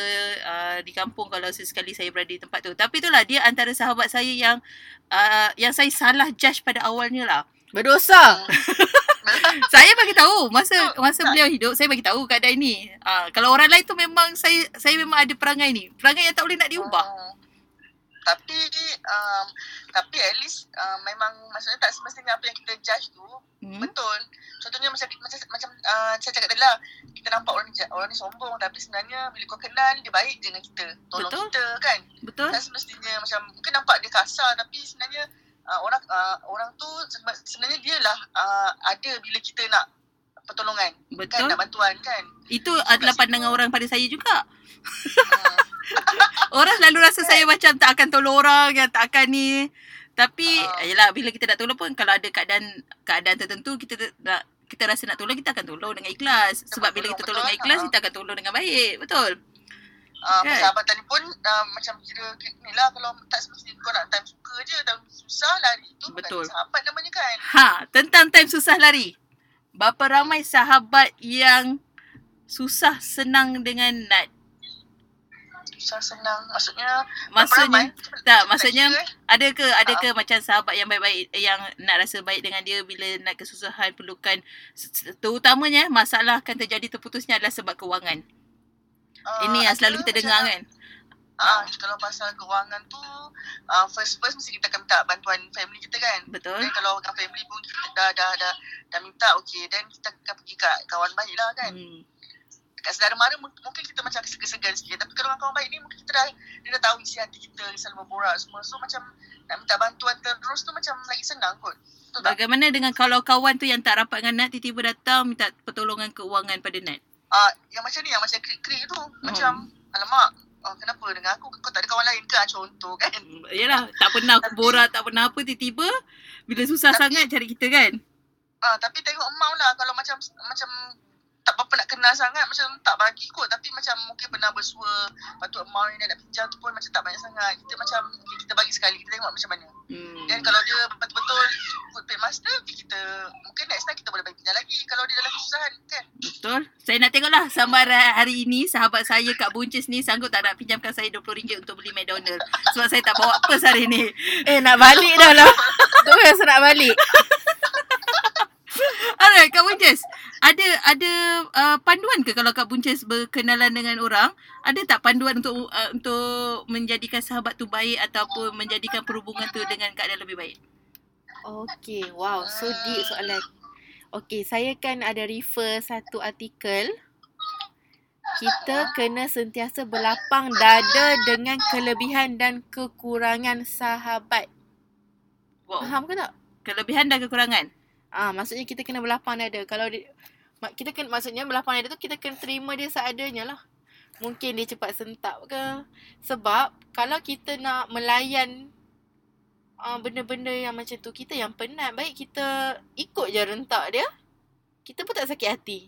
uh, di kampung kalau sesekali saya berada di tempat tu. Tapi itulah dia antara sahabat saya yang uh, yang saya salah judge pada awalnya lah. Berdosa. saya bagi tahu masa masa beliau hidup saya bagi tahu keadaan ni. Uh, kalau orang lain tu memang saya saya memang ada perangai ni. Perangai yang tak boleh nak diubah. Hmm. Tapi um, tapi at least uh, memang maksudnya tak semestinya apa yang kita judge tu hmm? betul. Contohnya macam macam macam uh, saya cakap tadi lah kita nampak orang ni orang ni sombong tapi sebenarnya bila kau kenal dia baik je dengan kita. Tolong Betul. kita kan. betul Tak semestinya macam mungkin nampak dia kasar tapi sebenarnya uh, orang uh, orang tu sebe- sebenarnya dia lah uh, ada bila kita nak pertolongan betul kan nak bantuan kan. itu adalah pandangan orang pada saya juga Hmm. Orang selalu rasa saya macam tak akan tolong orang yang tak akan ni. Tapi Ah. yalah bila kita nak tolong pun kalau ada keadaan keadaan tertentu kita nak kita rasa nak tolong kita akan tolong dengan ikhlas. Sebab bila kita tolong dengan ikhlas Ah. kita akan tolong dengan baik. Betul. Uh, Kan? persahabatan ni pun uh, macam kira ni lah kalau tak semestinya kau nak time suka je time susah lari tu Betul. bukan sahabat namanya kan. Ha, tentang time susah lari. Berapa ramai sahabat yang susah senang dengan Nat? Susah senang maksudnya Maksudnya ramai? tak, maksudnya kira, eh? ada ke ada ke macam sahabat yang baik-baik yang nak rasa baik dengan dia bila nak kesusahan perlukan terutamanya masalah akan terjadi terputusnya adalah sebab kewangan. uh, Ini yang selalu kita dengar kan. Ah, kalau pasal kewangan tu uh, first first mesti kita akan minta bantuan family kita kan. Betul? Dan kalau dengan family pun kita dah dah dah, dah minta okey dan kita akan pergi kat kawan baik lah kan. Hmm. Dekat saudara mara mung- mungkin kita macam segan-segan sikit tapi kalau kawan baik ni mungkin kita dah dia dah tahu isi hati kita selalu berborak semua. So macam nak minta bantuan terus tu macam lagi senang kot. Betul tak? Bagaimana dengan kalau kawan tu yang tak rapat dengan Nat tiba-tiba datang minta pertolongan keuangan pada Nat? Ah, yang macam ni yang macam krik-krik tu macam alamak Oh, kenapa? Dengan aku kau tak ada kawan lain ke? Ah, contoh kan? Hmm, Yalah, tak pernah borak, tak pernah apa tiba-tiba bila susah Tapi- sangat cari kita kan. Ah, tapi tengok emak lah kalau macam macam tak berapa nak kenal sangat macam tak bagi kot tapi macam mungkin pernah bersua patut ni nak pinjam tu pun macam tak banyak sangat kita macam okay, kita bagi sekali kita tengok macam mana Hmm. dan kalau dia betul-betul good pay master okay, kita mungkin next time kita boleh bagi pinjam lagi kalau dia dalam kesusahan kan Betul. Saya nak tengoklah sambaran hari ini sahabat saya Kak Buncis ni sanggup tak nak pinjamkan saya RM20 untuk beli McDonald. Sebab saya tak bawa pers hari ni. Eh nak balik dah lah. Tu rasa nak balik. Alright Kak Buncis. Ada ada uh, panduan ke kalau Kak Buncis berkenalan dengan orang? Ada tak panduan untuk uh, untuk menjadikan sahabat tu baik ataupun menjadikan perhubungan tu dengan keadaan lebih baik? Okay, wow. So deep soalan. Okay, saya kan ada refer satu artikel. Kita kena sentiasa berlapang dada dengan kelebihan dan kekurangan sahabat. Wow. Faham ke tak? Kelebihan dan kekurangan. Ah, maksudnya kita kena berlapang dada. Kalau dia, kita kena maksudnya berlapang dada tu kita kena terima dia seadanya lah. Mungkin dia cepat sentap ke. Sebab kalau kita nak melayan uh, benda-benda yang macam tu, kita yang penat. Baik kita ikut je rentak dia. Kita pun tak sakit hati.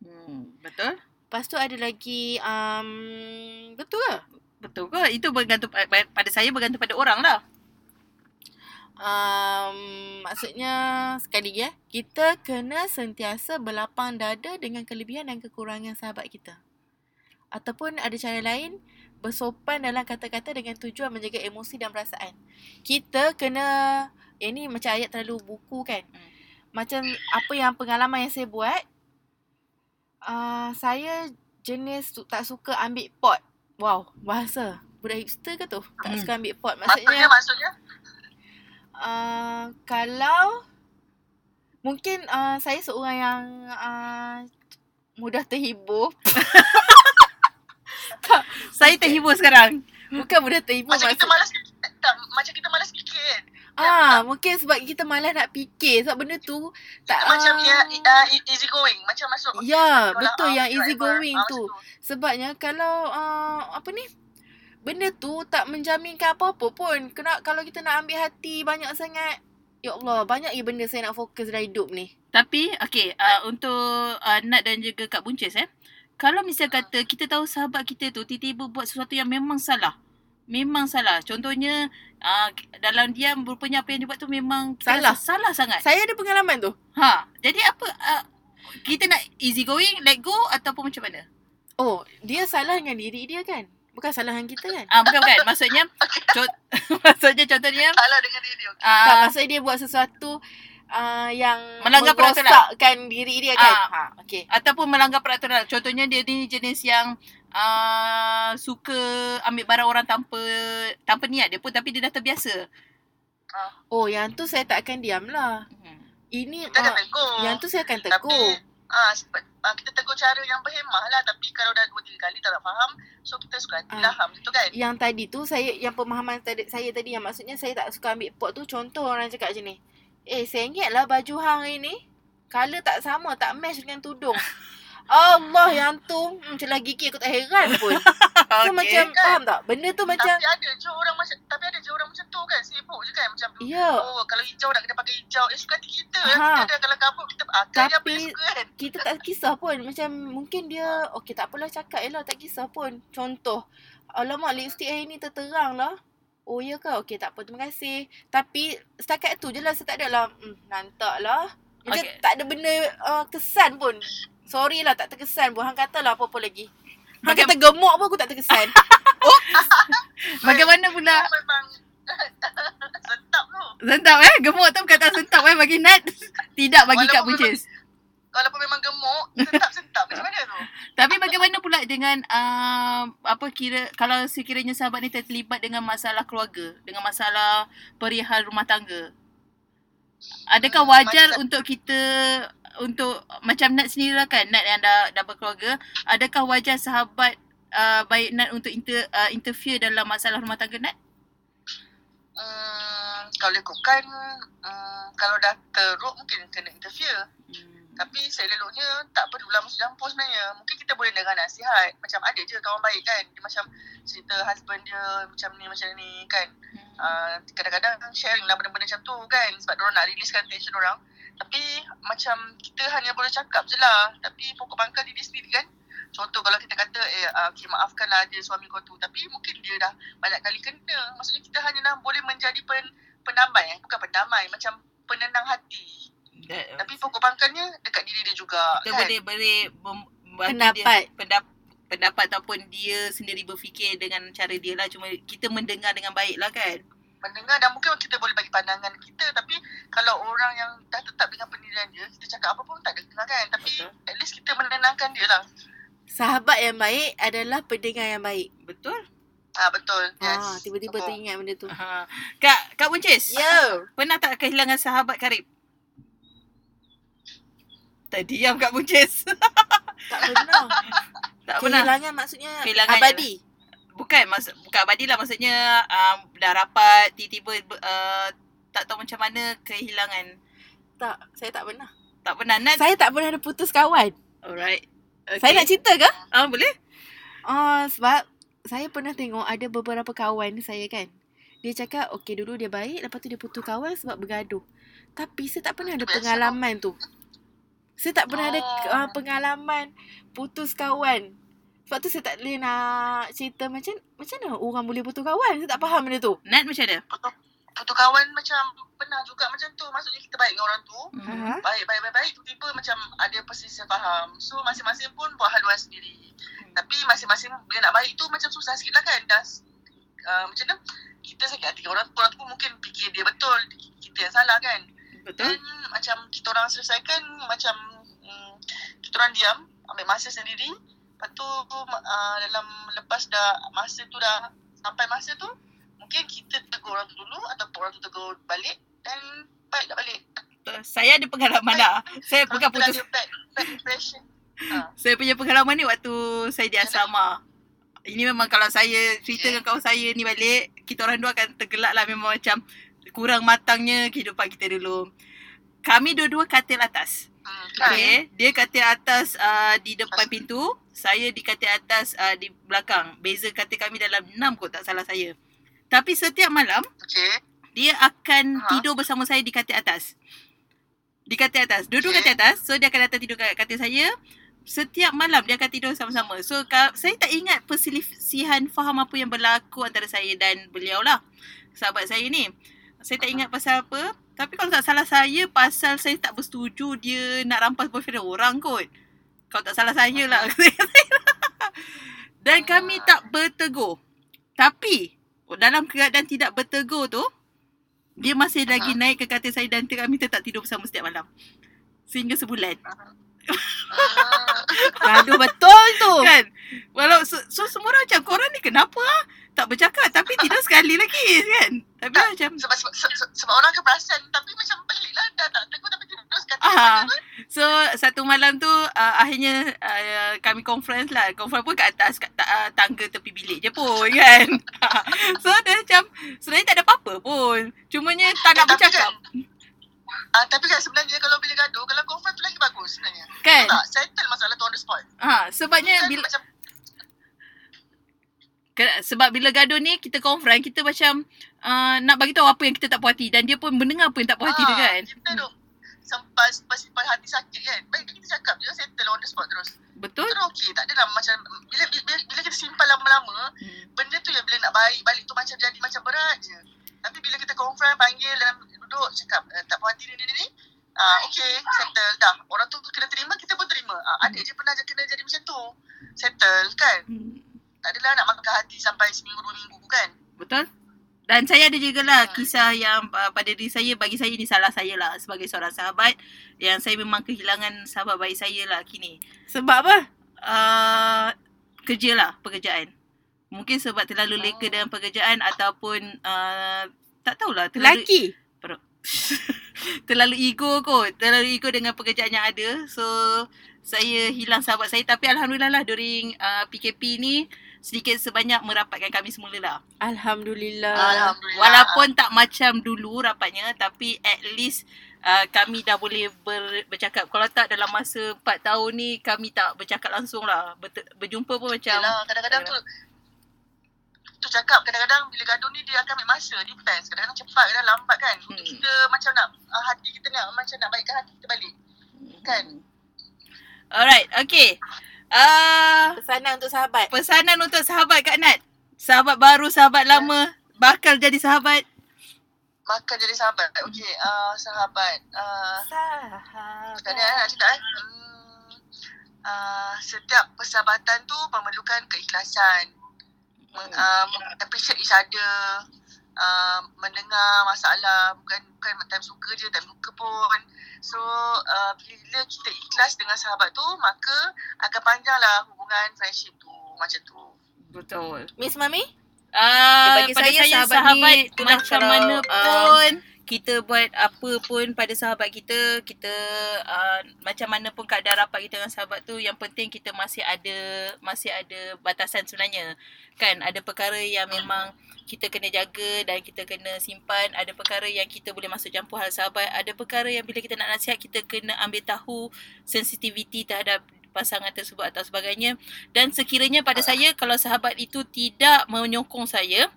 Hmm, betul? Lepas tu ada lagi, um, betul ke? Betul ke? Itu bergantung pa- pa- pada saya bergantung pada orang lah. Um, maksudnya sekali lagi eh, kita kena sentiasa berlapang dada dengan kelebihan dan kekurangan sahabat kita. Ataupun ada cara lain, bersopan dalam kata-kata dengan tujuan menjaga emosi dan perasaan. Kita kena, yang ni macam ayat terlalu buku kan. Hmm. Macam apa yang pengalaman yang saya buat, uh, saya jenis tu, tak suka ambil pot. Wow, bahasa. Budak hipster ke tu? Tak Hmm. suka ambil pot. maksudnya Maksudnya, maksudnya Uh, kalau mungkin uh, saya seorang yang uh, mudah terhibur. Saya terhibur sekarang. Bukan mudah terhibur macam kita maksud. malas eh, tak, macam kita malas fikir kan Ah, mungkin sebab kita malas nak fikir sebab benda tu tak macam ah, ya uh, easy going macam masuk Ya, kalau, betul yang easy going tu. Sebabnya kalau uh, apa ni? Benda tu tak menjaminkan apa-apa pun. Kena kalau kita nak ambil hati banyak sangat Ya Allah, banyak je benda saya nak fokus dalam hidup ni. Tapi okay uh, untuk uh, Nat dan juga Kak Buncis eh. Kalau misal kata kita tahu sahabat kita tu tiba-tiba buat sesuatu yang memang salah. Memang salah. Contohnya uh, dalam diam rupanya apa yang dia buat tu memang Salah. salah sangat. Saya ada pengalaman tu. Ha. Jadi apa uh, kita nak easy going, let go ataupun macam mana? Oh, dia salah dengan diri dia kan? Bukan salahan kita kan? Ah uh, bukan bukan. Maksudnya co- maksudnya contohnya Salah dengan diri. Okay. uh, tak, maksudnya dia buat sesuatu uh, yang Melanggar peraturan. diri dia kan? Ah. ha, okay. ataupun melanggar peraturan. Contohnya dia ni jenis yang uh, suka ambil barang orang tanpa tanpa niat dia pun tapi dia dah terbiasa. Oh, yang tu saya tak akan diam lah. Hmm. Ini uh, tegur. yang tu saya akan Tapi tegur. Ah, sebab, ah, kita tegur cara yang berhemah lah. Tapi kalau dah dua tiga kali tak nak faham, so kita suka hati Ah. lah. Faham tu kan? Yang tadi tu saya yang pemahaman tadi, saya tadi yang maksudnya saya tak suka ambil pot tu contoh orang cakap macam ni. Eh, sengit lah baju hang hari ni. Colour tak sama, tak match dengan tudung. Allah yang tu hmm, celah gigi aku tak heran pun. So Okey. macam kan? faham tak? Benda tu macam Tapi ada je orang macam tapi ada je orang macam tu kan sibuk je kan macam ya, oh kalau hijau nak kena pakai hijau eh suka hati kita Ha. kita ada kalau kabut kita akan dia apa Tapi- dia suka kan kita tak kisah pun. Macam mungkin dia okey tak apalah cakap je lah tak kisah pun. Contoh, alamak lipstick hari ni terterang lah. Oh ya ke? Okey tak apa terima kasih. Tapi setakat tu je lah saya tak ada lah hmm, nantak lah. Macam Okey. tak ada benda uh, kesan pun. Sorry lah tak terkesan pun. Hang katalah apa-apa lagi. Hang Bagam- kata gemuk pun aku tak terkesan. Bagaimana pula memang sentap tu sentap eh? Gemuk tu perkataan sentap eh bagi Nat. Tidak bagi Kak Buncis. walaupun memang gemuk sentap-sentap macam mana tu Tapi bagaimana pula dengan uh, apa kira kalau sekiranya sahabat ni terlibat dengan masalah keluarga, dengan masalah perihal rumah tangga. Adakah Hmm, wajar macam- untuk kita untuk macam Nat sendiri lah kan, Nat yang dah dah berkeluarga, adakah wajar sahabat uh, baik Nat untuk inter, uh, interfere dalam masalah rumah tangga Nat? hmm, kalau ikutkan hmm, kalau dah teruk mungkin kena interfere Tapi selalunya tak perlulah masuk campur sebenarnya. Mungkin kita boleh dengar nasihat. Macam ada je kawan baik kan. Dia macam cerita husband dia macam ni macam ni kan. Uh, kadang-kadang sharing lah benda-benda macam tu kan. Sebab diorang nak releasekan tension orang. Tapi macam kita hanya boleh cakap je lah. Tapi pokok pangkal diri sendiri kan. Contoh kalau kita kata eh uh, okay, maafkanlah dia suami kau tu. Tapi mungkin dia dah banyak kali kena. Maksudnya kita hanya boleh menjadi pen, pendamai. Eh. Bukan pendamai. Macam dia juga. kita kan? boleh boleh mem- bantu Pendapat. dia, pendap, pendapat ataupun dia sendiri berfikir dengan cara dia lah cuma kita mendengar dengan baik lah kan mendengar dan mungkin kita boleh bagi pandangan kita tapi kalau orang yang dah tetap dengan pendirian dia kita cakap apa pun tak ada kena kan tapi Betul. at least kita menenangkan dia lah Sahabat yang baik adalah pendengar yang baik. betul ah betul yes Ah, tiba-tiba Sokong. teringat benda tu. ha. kak kak buncis Yo. pernah tak kehilangan sahabat karib tadi diam kak buncis Tak pernah. tak pernah Kehilangan maksudnya Kehilangan abadi. bukan maksud bukan abadi lah maksudnya um, dah rapat tiba-tiba uh, tak tahu macam mana kehilangan Tak, saya tak pernah. tak pernah Nat Saya tak pernah ada putus kawan. alright okay. Saya nak cerita ke? ah boleh Ah, sebab saya pernah tengok ada beberapa kawan saya kan. Dia cakap okey dulu dia baik, lepas tu dia putus kawan sebab bergaduh. Tapi saya tak pernah ada pengalaman tu. Saya tak pernah ada Oh. uh, pengalaman putus kawan. Sebab tu saya tak boleh nak cerita macam macam mana orang boleh putus kawan. Saya tak faham benda tu. Nat macam mana putus, putus kawan macam pernah juga macam tu maksudnya kita baik dengan orang tu Hmm. Ha? baik baik baik baik tiba-tiba macam ada perselisihan faham so masing-masing pun buat haluan sendiri tapi masing-masing bila nak baik tu macam susah sikit lah kan dah uh, macam mana kita sakit hati orang tu orang tu pun mungkin fikir dia betul kita yang salah kan betul Then macam kita orang selesaikan macam mm, kita orang diam ambil masa sendiri lepas tu uh, dalam lepas dah masa tu dah sampai masa tu mungkin kita tegur orang tu dulu ataupun orang tu tegur balik dan baik dah balik saya ada pengalaman lah. Saya bukan putus. bad, bad ha. Saya punya pengalaman ni waktu saya di asrama. Ini memang kalau saya cerita dengan kawan saya ni balik, kita orang dua akan tergelak lah memang macam kurang matangnya kehidupan kita dulu. Kami dua-dua katil atas. hmm, kan? Okay. Dia katil atas uh, di depan pintu. Saya di katil atas uh, di belakang. Beza katil kami dalam enam kot tak salah saya. Tapi setiap malam okay. dia akan Ha? tidur bersama saya di katil atas. Di katil atas. Duduk Okay. katil atas. So dia akan datang tidur kat katil saya. Setiap malam dia akan tidur sama-sama. So ka- saya tak ingat perselisihan faham apa yang berlaku antara saya dan beliau lah. Sahabat saya ni. Saya tak ingat pasal apa. Tapi kalau tak salah saya pasal saya tak bersetuju dia nak rampas boyfriend orang kot. Kalau tak salah saya lah. Dan kami tak bertegur. Tapi dalam keadaan tidak bertegur tu, dia masih lagi naik ke katil saya dan kami tetap tidur bersama setiap malam. Sehingga sebulan. Ah, Aduh betul tu. Kan? Walau so, so semua orang macam korang ni kenapa ah? Tak bercakap tapi tidur sekali lagi kan? Tapi Tak. macam sebab, sebab, sebab, sebab orang akan perasan tapi macam pelik lah dah tak tegur tapi tidur sekali. Ah. So satu malam tu uh, akhirnya uh, kami conference lah. Conference pun kat atas kat uh, tangga tepi bilik je pun kan. so dia macam sebenarnya tak ada apa-apa pun. Cumanya tak nak Eh, tapi bercakap. Ah, tapi kan sebenarnya kalau bila gaduh, kalau confront tu lagi bagus sebenarnya. Kan? Tak, settle masalah tu on the spot. Ha, sebabnya Kan bila macam sebab bila gaduh ni kita confront kita macam uh, nak bagi tahu apa yang kita tak puas hati dan dia pun mendengar apa yang tak puas hati dia ah, kan. Kita sampai sampai simpan hati sakit kan. Baik kita cakap je settle on the spot terus. Betul? Terus okey, tak adalah macam bila, bila bila kita simpan lama-lama, Hmm. benda tu yang bila nak baik balik tu macam jadi macam berat je. Tapi bila kita confront, panggil dalam duduk cakap eh, tak puas hati ni ni ni. Ah, okay, settle dah. Orang tu kena terima, kita pun terima. Ah, ada je pernah je kena jadi macam tu. Settle kan. Hmm. Tak adalah nak makan hati sampai seminggu dua minggu kan. Betul? Dan saya ada juga lah Hmm. kisah yang uh, pada diri saya, bagi saya ni salah saya lah sebagai seorang sahabat yang saya memang kehilangan sahabat baik saya lah kini. Sebab apa? Uh, kerja lah, pekerjaan. Mungkin sebab terlalu leka Oh. dengan pekerjaan ataupun uh, tak tahulah terlalu Lelaki. terlalu ego kot. Terlalu ego dengan pekerjaan yang ada. So saya hilang sahabat saya tapi alhamdulillah lah during uh, PKP ni sedikit sebanyak merapatkan kami semula lah. Alhamdulillah. Alhamdulillah. Walaupun tak macam dulu rapatnya tapi at least uh, kami dah boleh ber, bercakap. Kalau tak dalam masa 4 tahun ni kami tak bercakap langsung lah. Ber, berjumpa pun macam Yelah, kadang-kadang tu tu cakap kadang-kadang bila gaduh ni dia akan ambil masa depends kadang-kadang cepat kadang lambat kan untuk Hmm. kita macam nak uh, hati kita nak macam nak baikkan hati kita balik kan Alright, okay. Uh, Pesanan untuk sahabat. pesanan untuk sahabat Kak Nat. Sahabat baru, sahabat lama. Bakal jadi sahabat. makan jadi sahabat okey uh, sahabat uh, Sahabat. Sekarang ni nak cakap eh. Hmm, uh, setiap persahabatan tu memerlukan keikhlasan. Men, uh, appreciate each other. Uh, mendengar masalah bukan bukan time suka je time suka pun so uh, bila kita ikhlas dengan sahabat tu maka akan panjanglah hubungan friendship tu macam tu Betul. Miss Mami? Uh, bagi pada saya saya, sahabat sahabat, ni macam mana um, pun kita buat apa pun pada sahabat kita, kita uh, macam mana pun keadaan rapat kita dengan sahabat tu, yang penting kita masih ada masih ada batasan sebenarnya. Kan ada perkara yang memang kita kena jaga dan kita kena simpan, ada perkara yang kita boleh masuk campur hal sahabat, ada perkara yang bila kita nak nasihat kita kena ambil tahu sensitiviti terhadap pasangan tersebut atau sebagainya. Dan sekiranya pada saya kalau sahabat itu tidak menyokong saya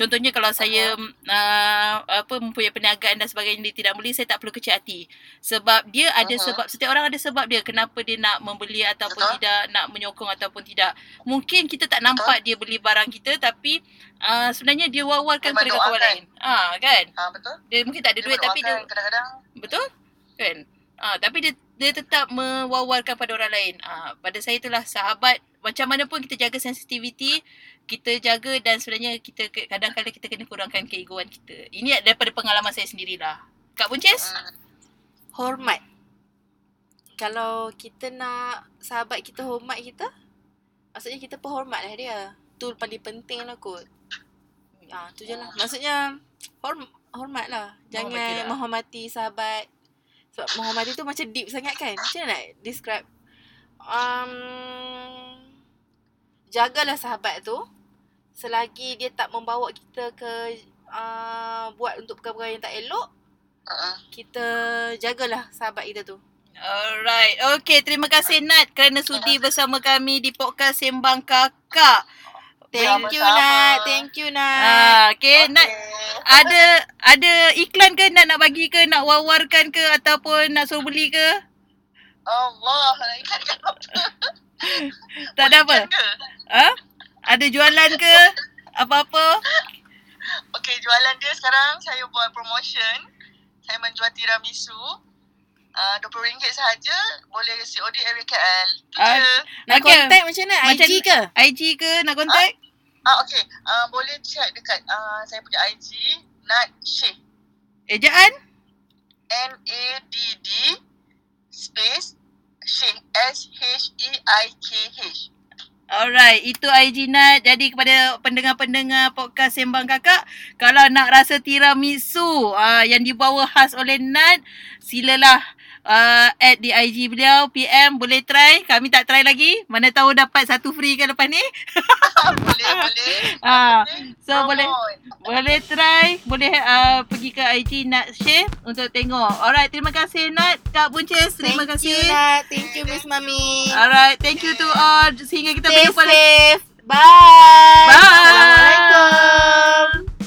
contohnya kalau saya uh, apa mempunyai perniagaan dan sebagainya dia tidak beli saya tak perlu kecil hati. Sebab dia ada Aha. sebab setiap orang ada sebab dia kenapa dia nak membeli ataupun Betul. tidak nak menyokong ataupun tidak. Mungkin kita tak nampak dia beli barang kita tapi uh, sebenarnya dia war-warkan Dia kepada kawan lain. Ah kan? Ha, betul. Dia mungkin tak ada duit tapi dia kadang-kadang. Betul? Kan? Ah, tapi dia dia tetap mewawarkan pada orang lain. Ah, pada saya itulah sahabat macam mana pun kita jaga sensitivity, kita jaga dan sebenarnya kita kadang-kadang kita kena kurangkan keegoan kita. Ini daripada pengalaman saya sendirilah. Kak Buncis? hmm, Hormat. Kalau kita nak sahabat kita hormat kita, maksudnya kita pun hormatlah dia. Tu paling penting lah kot. Ah, tu je lah. Maksudnya horm hormat lah. Jangan lah. menghormati sahabat. Sebab menghormati tu macam deep sangat kan. Macam mana nak describe? Um, jagalah sahabat tu selagi dia tak membawa kita ke uh, buat untuk perkara-perkara yang tak elok uh, kita jagalah sahabat kita tu. Alright. Okay, terima kasih Nat kerana sudi bersama kami di podcast Sembang Kakak. Thank you. Nat. Thank you Nat. Ah, okay, Okay. Nat ada ada iklan ke Nat nak bagi ke nak wawarkan ke ataupun nak suruh beli ke? Allah, kan apa? Tak ada apa. Ke? Ha? Ada jualan ke? Apa-apa? Okay, jualan dia sekarang saya buat promotion. Saya menjual tiramisu. Uh, RM20 sahaja. Boleh COD area KL. Itu Ah, je. Nak Okay. contact macam mana? Macam- IG ke? IG ke nak contact? Ah, okay. Uh, boleh check dekat uh, saya punya IG. Nat Sheikh. Ejaan? N-A-D-D space Sheikh. S-H-E-I-K-H. Alright, itu IG Nat. Jadi kepada pendengar-pendengar podcast Sembang Kakak, kalau nak rasa tiramisu uh, yang dibawa khas oleh Nat, silalah uh, add di IG beliau, PM, boleh try. Kami tak try lagi. Mana tahu dapat satu free ke lepas ni. boleh, boleh. Ah, Boleh so boleh promote. boleh try, boleh uh, pergi ke IG Nat Share untuk tengok. Alright, terima kasih Nat, Kak Buncis. Terima Thank kasih. you Nat. Thank you Miss Mami. Alright, thank you to all. Sehingga kita Stay berjumpa lagi. safe. Bye. Bye. Assalamualaikum.